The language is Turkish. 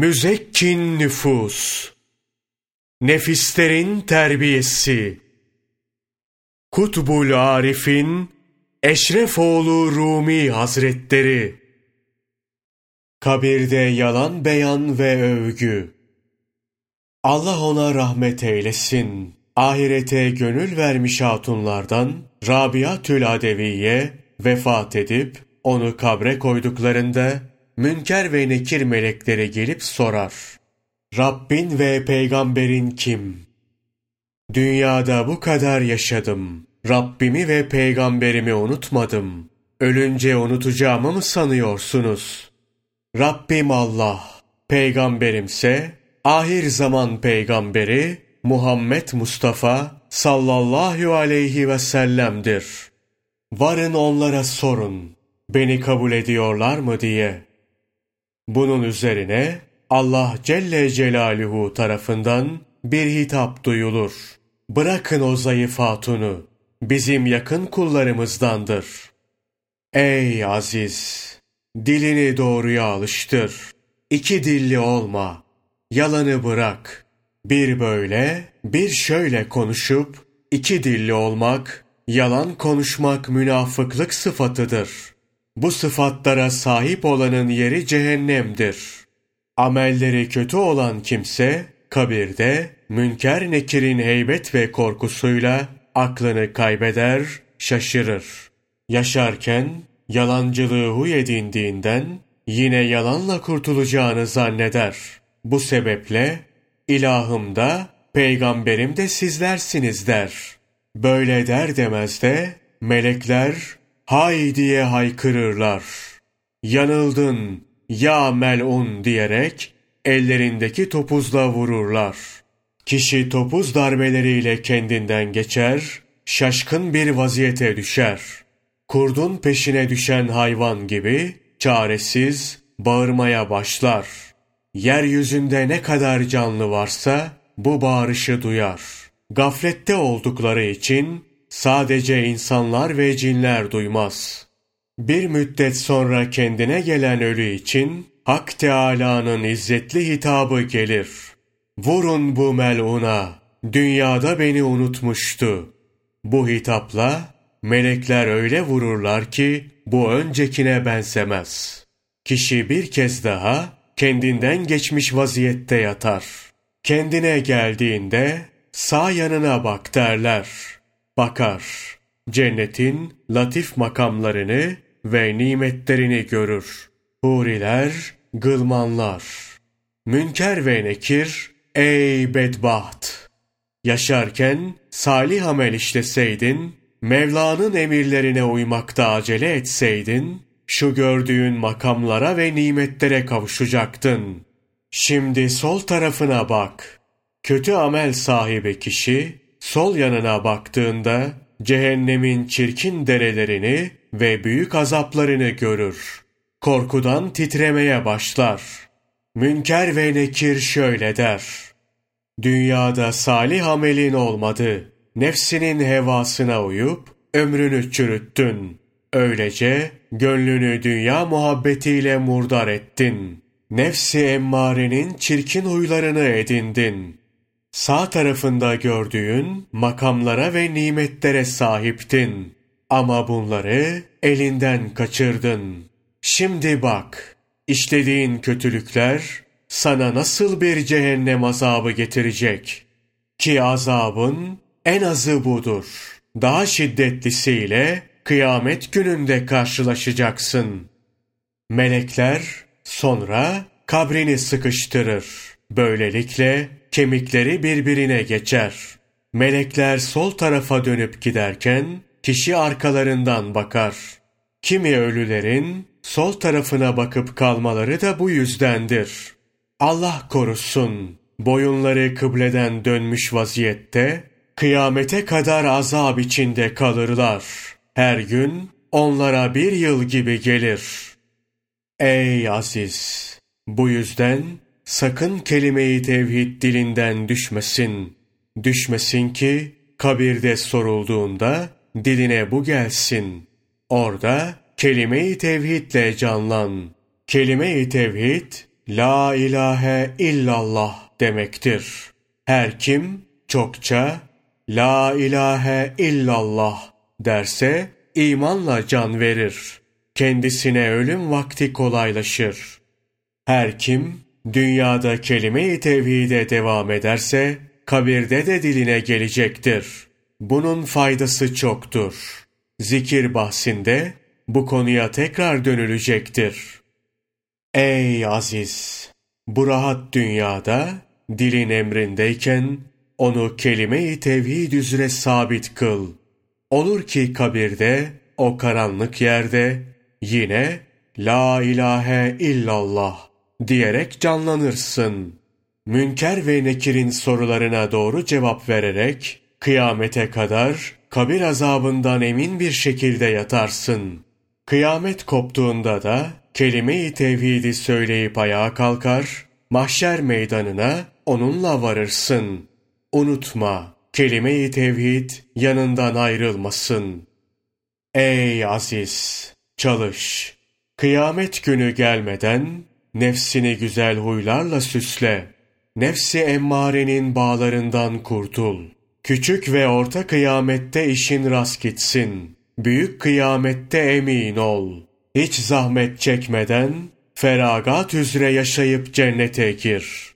Müzekkin nüfus, nefislerin terbiyesi, Kutbul Arif'in Eşrefoğlu Rumi Hazretleri, Kabirde yalan beyan ve övgü, Allah ona rahmet eylesin. Ahirete gönül vermiş hatunlardan Rabia Tül Adeviye vefat edip onu kabre koyduklarında Münker ve Nekir melekleri gelip sorar. Rabbin ve peygamberin kim? Dünyada bu kadar yaşadım. Rabbimi ve peygamberimi unutmadım. Ölünce unutacağımı mı sanıyorsunuz? Rabbim Allah, peygamberimse ahir zaman peygamberi Muhammed Mustafa sallallahu aleyhi ve sellem'dir. Varın onlara sorun, beni kabul ediyorlar mı diye. Bunun üzerine Allah Celle Celaluhu tarafından bir hitap duyulur. Bırakın o zayıf hatunu, bizim yakın kullarımızdandır. Ey aziz! Dilini doğruya alıştır. İki dilli olma. Yalanı bırak. Bir böyle, bir şöyle konuşup, iki dilli olmak, yalan konuşmak münafıklık sıfatıdır. Bu sıfatlara sahip olanın yeri cehennemdir. Amelleri kötü olan kimse, kabirde, münker nekirin heybet ve korkusuyla aklını kaybeder, şaşırır. Yaşarken, yalancılığı huy edindiğinden, yine yalanla kurtulacağını zanneder. Bu sebeple, İlahım da, peygamberim de sizlersiniz der. Böyle der demez de, melekler, hay diye haykırırlar. Yanıldın, ya melun diyerek, ellerindeki topuzla vururlar. Kişi topuz darbeleriyle kendinden geçer, şaşkın bir vaziyete düşer. Kurdun peşine düşen hayvan gibi, çaresiz, bağırmaya başlar.'' Yeryüzünde ne kadar canlı varsa bu bağırışı duyar. Gaflette oldukları için sadece insanlar ve cinler duymaz. Bir müddet sonra kendine gelen ölü için Hak Teâlâ'nın izzetli hitabı gelir. Vurun bu meluna, dünyada beni unutmuştu. Bu hitapla melekler öyle vururlar ki bu öncekine benzemez. Kişi bir kez daha kendinden geçmiş vaziyette yatar. Kendine geldiğinde sağ yanına bak derler. Bakar. Cennetin latif makamlarını ve nimetlerini görür. Huriler, gılmanlar. Münker ve nekir, ey bedbaht! Yaşarken salih amel işleseydin, Mevla'nın emirlerine uymakta acele etseydin, şu gördüğün makamlara ve nimetlere kavuşacaktın. Şimdi sol tarafına bak. Kötü amel sahibi kişi, sol yanına baktığında, cehennemin çirkin derelerini ve büyük azaplarını görür. Korkudan titremeye başlar. Münker ve Nekir şöyle der. Dünyada salih amelin olmadı. Nefsinin hevasına uyup ömrünü çürüttün. Öylece gönlünü dünya muhabbetiyle murdar ettin. Nefsi emmarenin çirkin huylarını edindin. Sağ tarafında gördüğün makamlara ve nimetlere sahiptin. Ama bunları elinden kaçırdın. Şimdi bak, işlediğin kötülükler sana nasıl bir cehennem azabı getirecek? Ki azabın en azı budur. Daha şiddetlisiyle kıyamet gününde karşılaşacaksın. Melekler sonra kabrini sıkıştırır. Böylelikle kemikleri birbirine geçer. Melekler sol tarafa dönüp giderken kişi arkalarından bakar. Kimi ölülerin sol tarafına bakıp kalmaları da bu yüzdendir. Allah korusun, boyunları kıbleden dönmüş vaziyette, kıyamete kadar azap içinde kalırlar.'' Her gün onlara bir yıl gibi gelir. Ey aziz! Bu yüzden sakın kelimeyi tevhid dilinden düşmesin. Düşmesin ki kabirde sorulduğunda diline bu gelsin. Orada kelime-i tevhidle canlan. Kelime-i tevhid, La ilahe illallah demektir. Her kim çokça La ilahe illallah derse imanla can verir. Kendisine ölüm vakti kolaylaşır. Her kim dünyada kelime-i tevhide devam ederse kabirde de diline gelecektir. Bunun faydası çoktur. Zikir bahsinde bu konuya tekrar dönülecektir. Ey aziz! Bu rahat dünyada dilin emrindeyken onu kelime-i tevhid üzere sabit kıl. Olur ki kabirde, o karanlık yerde yine La ilahe illallah diyerek canlanırsın. Münker ve Nekir'in sorularına doğru cevap vererek kıyamete kadar kabir azabından emin bir şekilde yatarsın. Kıyamet koptuğunda da kelime-i tevhidi söyleyip ayağa kalkar, mahşer meydanına onunla varırsın. Unutma, kelime-i tevhid yanından ayrılmasın. Ey aziz! Çalış! Kıyamet günü gelmeden nefsini güzel huylarla süsle. Nefsi emmarenin bağlarından kurtul. Küçük ve orta kıyamette işin rast gitsin. Büyük kıyamette emin ol. Hiç zahmet çekmeden feragat üzere yaşayıp cennete gir.''